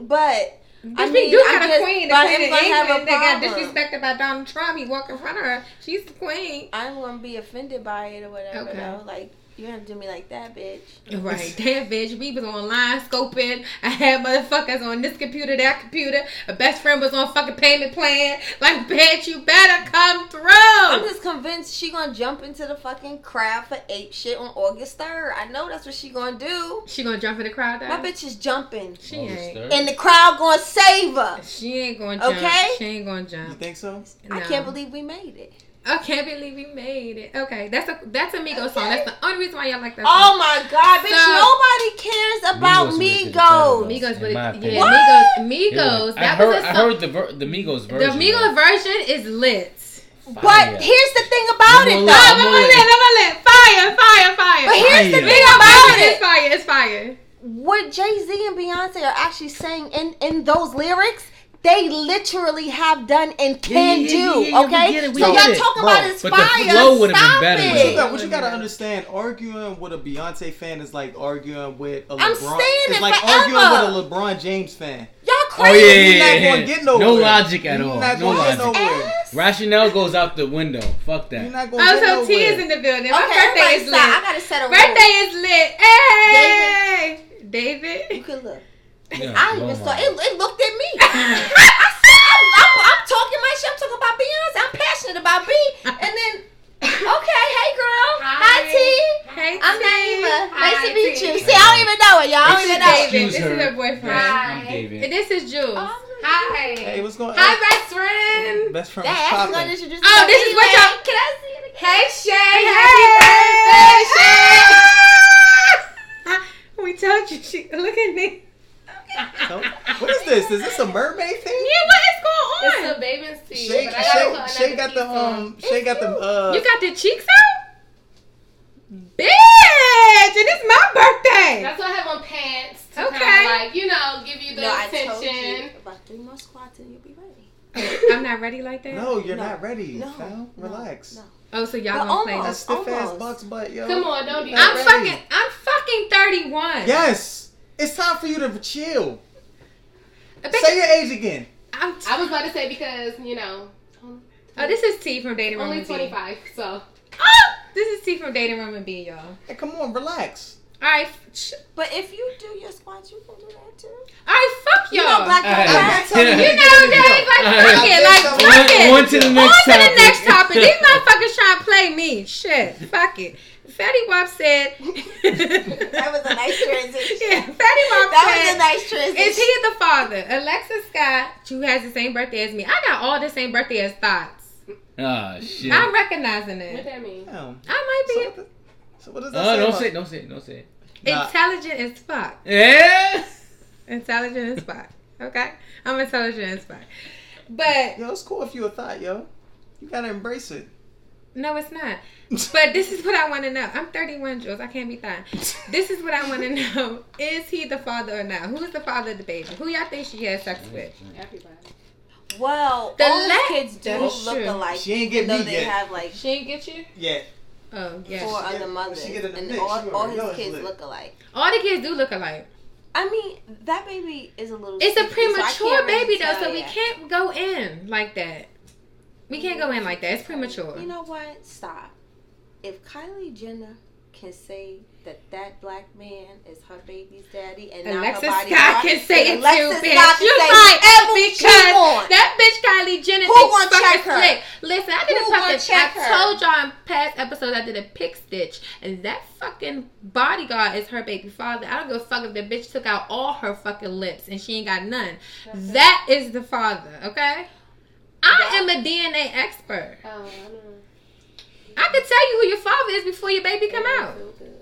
But Bitch, I mean, do I'm a just- queen. The queen of have a England that got disrespected by Donald Trump. He walked in front of her. She's the queen. I'm gonna be offended by it or whatever. Okay. Though. Like you don't have to do me like that, bitch. Right, damn bitch. We was online scoping. I had motherfuckers on this computer, that computer. A best friend was on fucking payment plan. Like, bitch, you better come through. I'm just convinced she gonna jump into the fucking crowd for ape shit on August third. I know that's what she gonna do. she gonna jump in the crowd though? My bitch is jumping, She August ain't. 3rd? and the crowd gonna save her. She ain't gonna jump. Okay. She ain't gonna jump. You think so? I can't believe we made it. I can't believe we made it. Okay, that's a that's a Migos song. That's the only reason why y'all like that oh Song. Oh my god, bitch! So- Nobody cares about Migos was the Migos. better Migos, but In my it, opinion. yeah, What? Migos, Migos. I That heard, was a I song. I heard the ver- the Migos version. the version. Migos version is lit. But here's the thing about One it though. line. Oh, I'm lit, I'm lit. Fire, fire, fire. But here's the thing about version is it. fire. It's fire. What Jay Z and Beyonce are actually saying in in those lyrics. They literally have done and can yeah, yeah, do. yeah, yeah, we okay, it, we so y'all it. talking Bro, about is but the fire. flow would've been Stop better it. What you, got, what you gotta understand, arguing with a Beyonce fan is like arguing with a LeBron. I'm saying it's like forever. arguing with a LeBron James fan. Y'all Oh crazy. yeah, You're yeah, not yeah, yeah. get No logic at all. No logic. Rationale goes out the window. Fuck You're that. not gonna Oh, get so. T is in the building. My Okay, birthday everybody is stop. I gotta set a Birthday is lit. Hey, David. You David. can look. Yeah, I even saw it. It looked at me. I said, I'm, I'm, I'm talking my shit. I'm talking about Beyonce. I'm passionate about B. And then, okay, hey girl, hi, Hi. T. Hey, I'm T. Naima. Hi, Nice to meet T. you. See, I don't even know it, y'all. I don't This even is know. David. Excuse This is her. her boyfriend. I'm And David. This is Jules. Oh, Hi. Hey, what's going on? Hi, best friend. Best friend Dang, was I gonna introduce Oh, myself this is what y'all- Can I see it again? Hey, Shay. Happy Happy birthday, Shay. we told you. She, look at me. So, what is this? Is this a mermaid thing? Yeah, what is going on? It's a baby's teeth. Shay, but I gotta Shay, Shay got the um. Shay got the uh. You got the cheeks out? Bitch, and it's my birthday. That's why I have on pants to Okay. kind of like, you know, give you the No, I told you attention. about three more squats and you'll be ready. I'm not ready like that. no, you're No. not ready. No, no, Relax. no. Oh, so y'all But gonna play almost. this? That's stiff ass Almost. bucks butt, yo. Come on, don't do You're. I'm not ready. fucking. I'm fucking 31. Yes, it's time for you to chill. Bitch, Say your age again. I'm t- I was about to say because, you know, oh, this is T from Dating Room only 25, so. Oh, this is T from Dating Room and B, y'all. Hey, come on, relax. All right, But if you do your squats, you can do that too. all right, fuck y'all. y'all. know, black Alright. guys. You know, Dave, like, fuck it, like, On- fuck it. on to the next On to the next topic. These motherfuckers trying to play me. Shit, fuck it. Fetty Wap said. That was a nice transition. Yeah, Fetty Wap That said. was a nice transition. Is he the father? Alexa Scott, who has the same birthday as me. I got all the same birthday as Thoughts. Ah shit. I'm recognizing it. What it. that mean? Damn. I might So be what, the, so what does that Oh, say? don't about- say, it, don't say, it, don't say. it. Nah. intelligent as fuck. Yeah. Intelligent as fuck. Okay? I'm intelligent as fuck. But Yo, it's cool if you a thought, yo. You gotta embrace it. No, it's not. But this is what I want to know. I'm 31, Jules. I can't be thought. This is what I want to know. Is he the father or not? Who is the father of the baby? Who y'all think she had sex with? Everybody. Well, The all la- kids do That's look true. alike. She ain't get even though me they yet. have like She ain't get you? Yeah. Oh, yeah. four other mothers, she get in the and mix. all, all his kids lit. look alike. All the kids do look alike. I mean, that baby is a little. It's a sickly, so I premature really baby though, tell so we can't go in like that. We can't go in like that. It's premature. You know what? Stop. If Kylie Jenner can say that that black man is her baby's daddy and not Alexis her body Scott can say it Alexis too, bitch. You say right whatever she because that bitch Kylie Jenner Who thinks gonna check her? slick. Listen, I did Who a gonna check I her? told y'all in past episodes I did a pick stitch, and that fucking bodyguard is her baby father. I don't give a fuck if the bitch took out all her fucking lips and she ain't got none. That is the father. Okay. I am a DNA expert. Oh, I know. I can tell you who your father is before your baby come out. Good.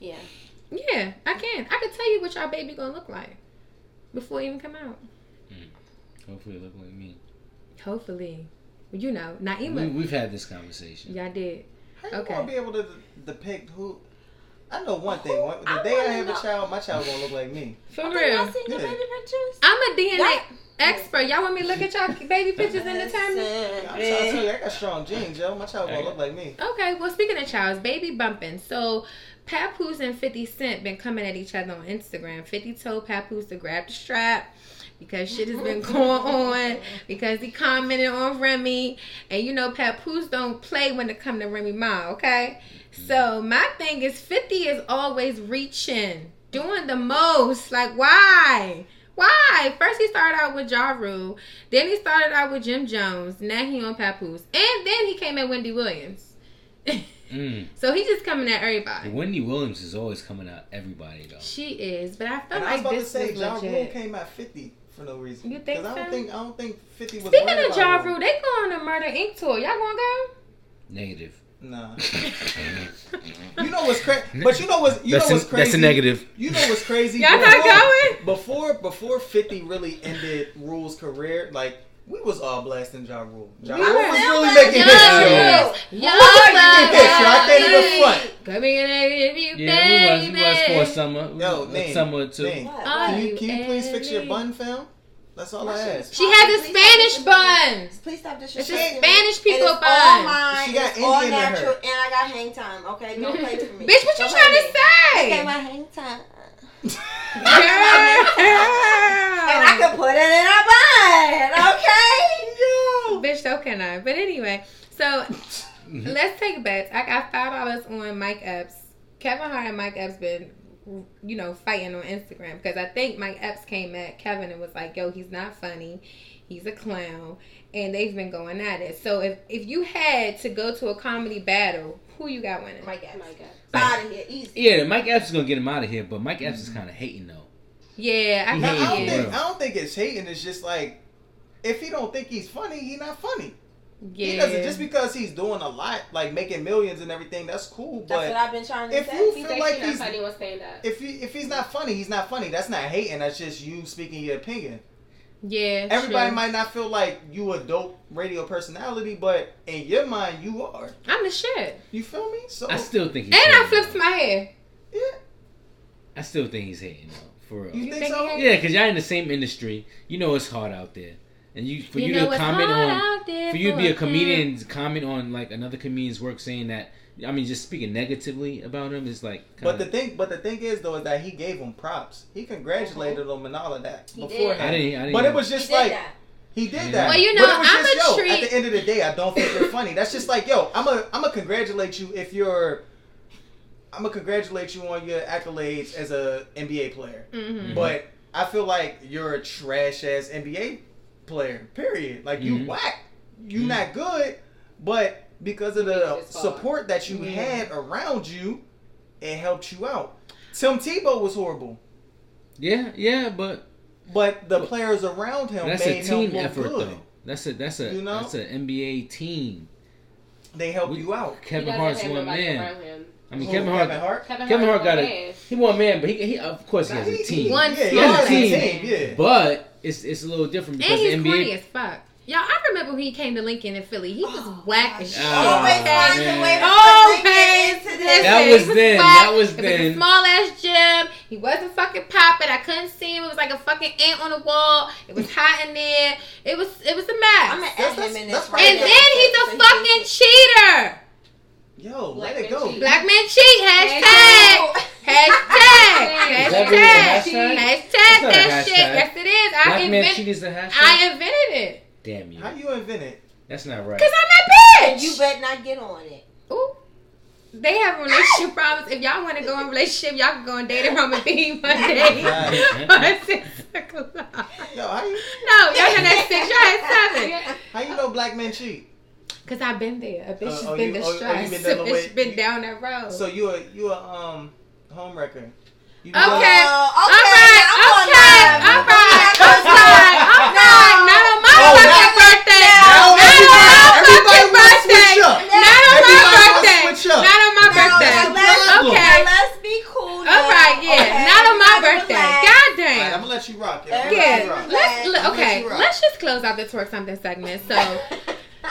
Yeah. Yeah, I can. I can tell you what your baby gonna look like before it even come out. Hmm. Hopefully, it look like me. Hopefully, you know, Naima. We, we've had this conversation. Y'all did. How you Okay. gonna be able to depict who? I know one thing. Who? One- I The day I wanna have a child, my child gonna look like me. For Y'all real. seen the baby pictures? I'm a DNA Y'all- expert. Y'all want me to look at y'all baby pictures in the time? Listen, I'm trying to tell you, I got strong genes, yo. My child gonna look like me. Okay, well, speaking of childs, baby bumping. So, Papoose and 50 Cent been coming at each other on Instagram. 50 told Papoose to grab the strap because shit has been going on because he commented on Remy. And you know, Papoose don't play when it come to Remy Ma, okay? So, my thing is 50 is always reaching, doing the most. Like, why? Why? First he started out with Ja Rule, then he started out with Jim Jones, now he on Papoose, and then he came at Wendy Williams. Mm. so he just coming at everybody. Wendy Williams is always coming at everybody though. She is, but I feel And I was like about to this say, was Ja Rule came at 50 for no reason. You think 'Cause I don't so? think I don't think 50 was. Speaking of about Ja. Rule, they going on a Murder Inc. tour. Y'all gonna go? Negative. Nah. You know what's crazy? But you know what's you that's know what's crazy? That's a negative. You know what's crazy? Y'all not Before- going? Before before 50 really ended Rule's career, like we was all blasting Ja Rule. Ja Rule was really blasting making Ja hits, Rule. yo. Yo, Who was making hits, yo? I can't even front. Coming in and you, Yeah, we was. We was for summer. Yo, a name, summer or two. name. Can you you can you please fix your bun, fam? That's all I ask. She has a Spanish bun. Please stop It's disrespecting a. Spanish people it is all bun. mine. She got it's all Indian in her. natural, and I got hang time. Okay, don't play for me. Bitch, what you Don't trying play to with me. Okay, say? my hang time. And I can put it in a bun. Okay. Bitch, so can I? But anyway, so let's take bets. I got five dollars on Mike Epps. Kevin Hart and Mike Epps been, you know, fighting on Instagram because I think Mike Epps came at Kevin and was like, "Yo, he's not funny. He's a clown," and they've been going at it. So if if you had to go to a comedy battle, who you got winning? Mike Epps. my god. Out of here, easy. Yeah, Mike Epps is gonna get him out of here, but Mike Epps is mm-hmm. kind of hating though. Yeah, I He Now, I can don't think. I don't think it's hating. It's just like if he don't think he's funny, he not funny. yeah. He doesn't just because he's doing a lot, like making millions and everything. That's cool, That's what but I've been trying to if say. you He feel like she's not he's funny on stand up. if he if he's not funny, he's not funny. That's not hating. That's just you speaking your opinion. Yeah, Everybody true. might not feel like you a dope radio personality, but in your mind, you are. I'm the shit, You feel me? So I still think he's and I flipped my hair. yeah, I still think he's hating though, for real. you, You think, think so? he- Yeah, because y'all in the same industry. You know it's hard out there, and you for you, know to comment on out there for you to be a a comedian to comment on like another comedian's work, saying that I mean just speaking negatively about him is like. But the thing, but the thing is though, is that he gave him props. He congratulated him and all of that He did. beforehand. I didn't. I didn't. But it was just did like that. he did that. Well, you But know, it was I'ma just, yo, treat- At the end of the day, I don't think you're funny. That's just like, yo, I'm a, I'm gonna congratulate you if you're. I'm gonna congratulate you on your accolades as a NBA player. Mm-hmm. But I feel like you're a trash ass NBA player. Period. Like you Mhm. whack. You Mhm. not good. But because of the made this far. support that you Yeah. had around you, it helped you out. Tim Tebow was horrible, Yeah, yeah, but but the But- players around him that's made a team him effort good. though. That's a that's a You know? that's an NBA team. They helped We- you out. Kevin Hart's one man. I mean, Who, Kevin Hart. Hart. Kevin, Kevin Hart got one a man. he one man, but he, he of course he has a team. One yeah, he has a team. team. Yeah. But it's it's a little different And because he's the corny NBA. as fuck. Y'all, I remember when he came to Lincoln in Philly. He was Oh, whack as oh, shit. Oh, Always man. finds a way to Oh, link it okay. this That he was then. fat. That was it then. was a small ass gym. He wasn't fucking popping. I couldn't see him. It was like a fucking ant on the wall. It was hot in there. It was it was a mess. I'm gonna That's- add him in this. right right and then he's a fucking cheater. Yo, Black let it go. cheat. Black man cheat. Hashtag. Hashtag. Is that really a Hashtag. hashtag? Hashtag That's not a that shit. hashtag. Yes, it is. I Black man invented. cheat is the hashtag. I invented it. Damn you. How you invent it? That's not right. Cause I'm that bitch. You better not get on it. Ooh. They have relationship problems. If y'all want to go in relationship, y'all can go and date around with me Monday Right. at six o'clock. Yo, how you No, y'all done at six. Y'all at seven. how you know black men cheat? Cause I've been there. A bitch Uh, has oh, been you- oh, oh, you distressed. been a bitch with- been down that road. So you a you a um home wrecker. You Okay. Oh, okay, right. now I'm on Okay. live. All I'm right. on All live. right. All No. right. Not on my Oh, fucking now- birthday. now Not on everybody- my everybody fucking wanna birthday. switch up. Not on my Everybody wanna birthday. switch up. Not on my Now, birthday. now let's, problem. Okay. now let's be cool. All now, right, yeah. okay? Not on my Everybody birthday. relax. God Alright, I'm damn. gonna let you rock. Yo. I'm gonna let Yeah. Let's I'ma let okay. Let's just close out the twerk something segment. So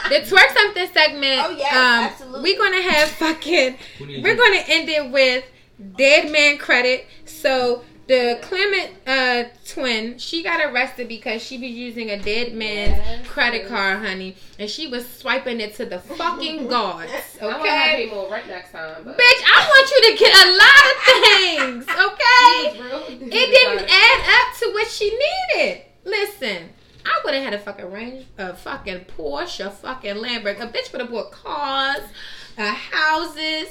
the twerk something segment. Oh, yes, um, absolutely. We're gonna have fucking. We're gonna end it with dead man credit. So the Clermont uh, twin, she got arrested because she was using a dead man's Yes, credit card, honey, and she was swiping it to the fucking gods. I want to Okay. more rent next time. But Bitch, I want you to get a lot of things, okay? She was real- It didn't add up to what she needed. Listen, I would have had a fucking range, a fucking Porsche, a fucking Lamborghini. A bitch would have bought cars, uh, houses,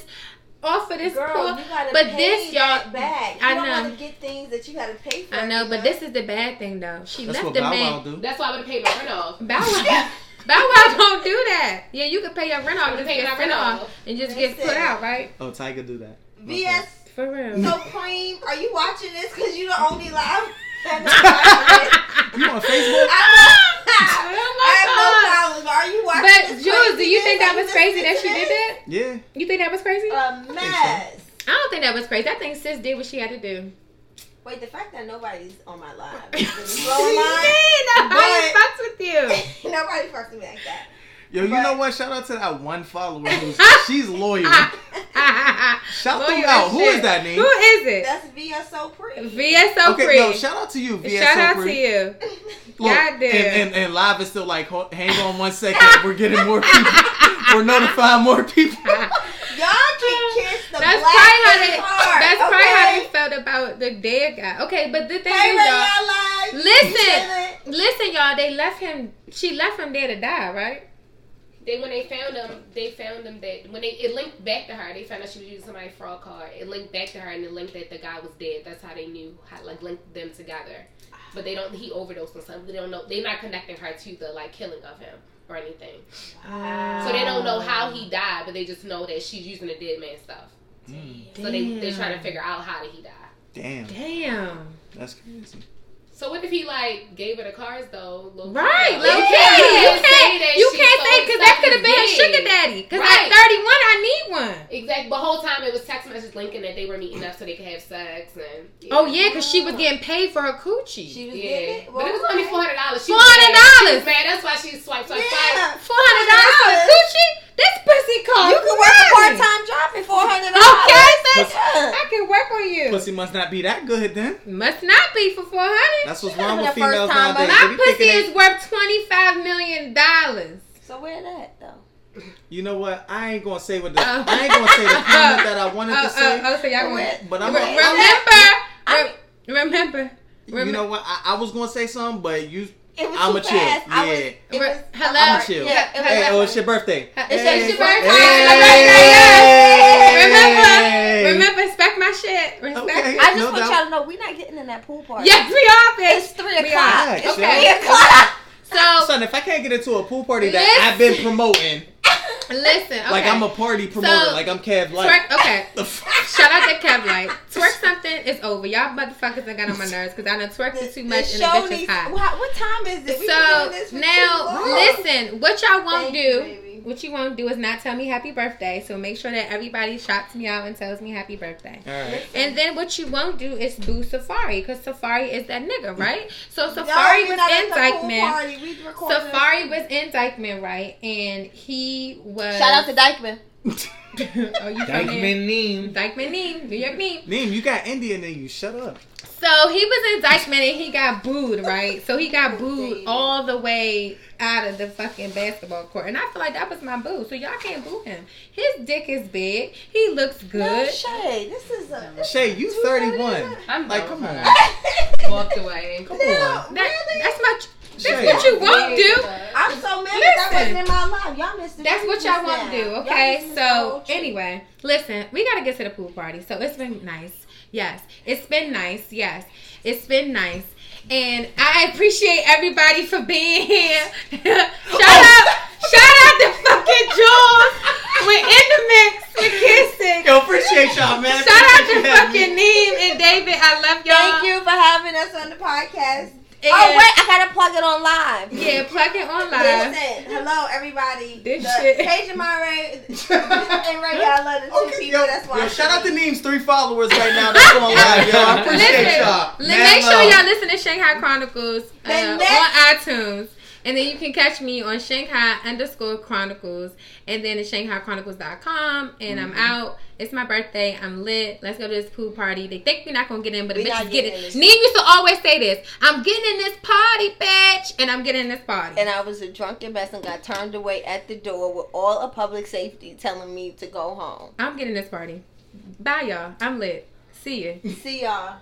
off of this Girl, poor. you gotta but pay this, y'all- that back. You I don't know. want to get things that you gotta pay for. I know, but you this is the bad thing though. She That's left what the Bow man. Wow do. That's why I would have paid my rent off. Bow Wow. Bow Wow don't do that. Yeah, you can pay your rent off, Would've just paid get rent rent off, off. and just get put Listen. out, right? Oh, Tiger do that. VS For real. So Cream, are you watching this? Cause you the only live. You on Facebook? I Oh have no oh God. problem. Are you watching But Jules, do you think that was crazy that she did that? Yeah. You think that was crazy? A mess. I don't think that was crazy. I think sis did what she had to do. Wait, the fact that nobody's on my live See, is blowing my nobody fucks with you. Nobody fucks with me like that. Yo, you But- know what? Shout out to that one follower who's she's loyal. Shout them Loyal out. as Who is shit. that name? Who is it? That's VSO Pre. VSO okay, Free. no, shout out to you, VSO Shout out Free. to you. Look, Goddamn. And, and, and live is still like, hang on one second. We're getting more people. We're notifying more people. Y'all can kiss the That's black probably how they. heart, That's probably how okay? they felt about the dead guy. Okay, but the thing Hey, is, y'all. y'all. Listen, listen, y'all. They left him. She left him there to die, right? They when they found them, they found them that when they it linked back to her, they found out she was using somebody's fraud card. It linked back to her and it linked that the guy was dead. That's how they knew how like linked them together. But they don't. He overdosed on something. They don't know. They're not connecting her to the like killing of him or anything. So they don't know how he died, but they just know that she's using the dead man stuff. Mm, So they they're trying to figure out how did he die. damn, Damn. that's crazy. So what if he like gave her the cars though? low Right, though? low You key. can't- You can't say You can't say because that could have been a sugar daddy. Because Right. at 31, I need one. Exactly. But whole time it was text message linking that they were meeting up so they could have sex and. Oh yeah, because she was getting paid for her coochie. She was Yeah, getting it. but it was only four hundred dollars. $400? man. That's why she swiped. swiped, Yeah. swiped. Four hundred dollars for a coochie? This pussy cost. You can work a money. part time job for four hundred Okay, dollars. bitch. I can work on you. Pussy must not be that good then. Must not be for four hundred. That's what's wrong with having females first time, but nowadays. They My pussy thinking is worth twenty five million dollars. So where that though? You know what? I ain't gonna say what the Oh. I ain't gonna say the comment that I wanted Oh, to uh, uh, say. oh, oh, so y'all Where- But I'm Re- a- remember, I re- remember. You know what? I, I was gonna say something, but you. It was I'ma too chill. fast. Was, Yeah. it was, hello? I'ma chill. Yeah, it was Hey, oh, it's your birthday. It's Hey. your birthday. Hey. Remember, remember, respect my shit. Respect. Okay. I just No want doubt. y'all to know we're not getting in that pool party. Yes, we are, bitch. It's three o'clock. are. Right, It's sure. three o'clock. So Son, if I can't get into a pool party that Listen. I've been promoting, listen, okay. like I'm a party promoter, So, like I'm Kev Light. Twerk, okay. Shout out to Kev Light. Twerk something is over. Y'all motherfuckers done got on my nerves because I done twerked it too much and the bitch is hot. What, what time is it? We've been So doing this for now, too long. listen. What y'all won't Thank do, you, baby. what you won't do, is not tell me happy birthday. So make sure that everybody shouts me out and tells me happy birthday. All right. And then what you won't do is boo Safari because Safari is that nigga, mm. right? So Safari we was not in the Dyckman. party. Safari was in Dyckman, right? And he was Shout out to Dyckman. oh, you from there? Dyckman Neem. Dyckman Neem, New York Neem. Neem, you got Indian in you. Shut up. So he was in Dyckman and he got booed, right? So he got booed all the way out of the fucking basketball court. And I feel like that was my boo. So y'all can't boo him. His dick is big. He looks No good. shade. This is a. This Shay, you 31. I'm Like, come on. her. Walked away. Come No, on. That, really? That's my. That's Shay. what you won't do. I'm so mad that that wasn't in my life. Y'all missed it. That's what y'all want to do, okay? So anyway. anyway, listen, we gotta get to the pool party. So it's been nice. Yes, it's been nice. Yes, it's been nice, and I appreciate everybody for being here. shout oh. out, shout out to fucking Jules. We're in the mix. We're kissing. Yo, appreciate y'all, man. Shout out to Appreciate you having fucking me. Neem and David. I love y'all. Thank you for having us on the podcast. And- oh wait, I gotta plug it on live. Yeah, plug it on live. Listen, hello everybody. This the shit. Paige and Murray and Ray, I love the two Okay, people. yo, That's why. yo, shout out to said- Neem's three followers right now. That's going live, yo. I appreciate Listen, y'all. let- Mad make sure y'all listen to Shanghai Chronicles uh, The on iTunes. And then you can catch me on Shanghai underscore Chronicles and then at ShanghaiChronicles.com. And I'm Mm-hmm. out. It's my birthday. I'm lit. Let's go to this pool party. They think we're not going to get in, but the bitches get getting in it. Neem used to always say this I'm getting in this party, bitch. And I'm getting in this party. And I was a drunken mess and got turned away at the door with all of public safety telling me to go home. I'm getting this party. Bye, y'all. I'm lit. See ya. See y'all.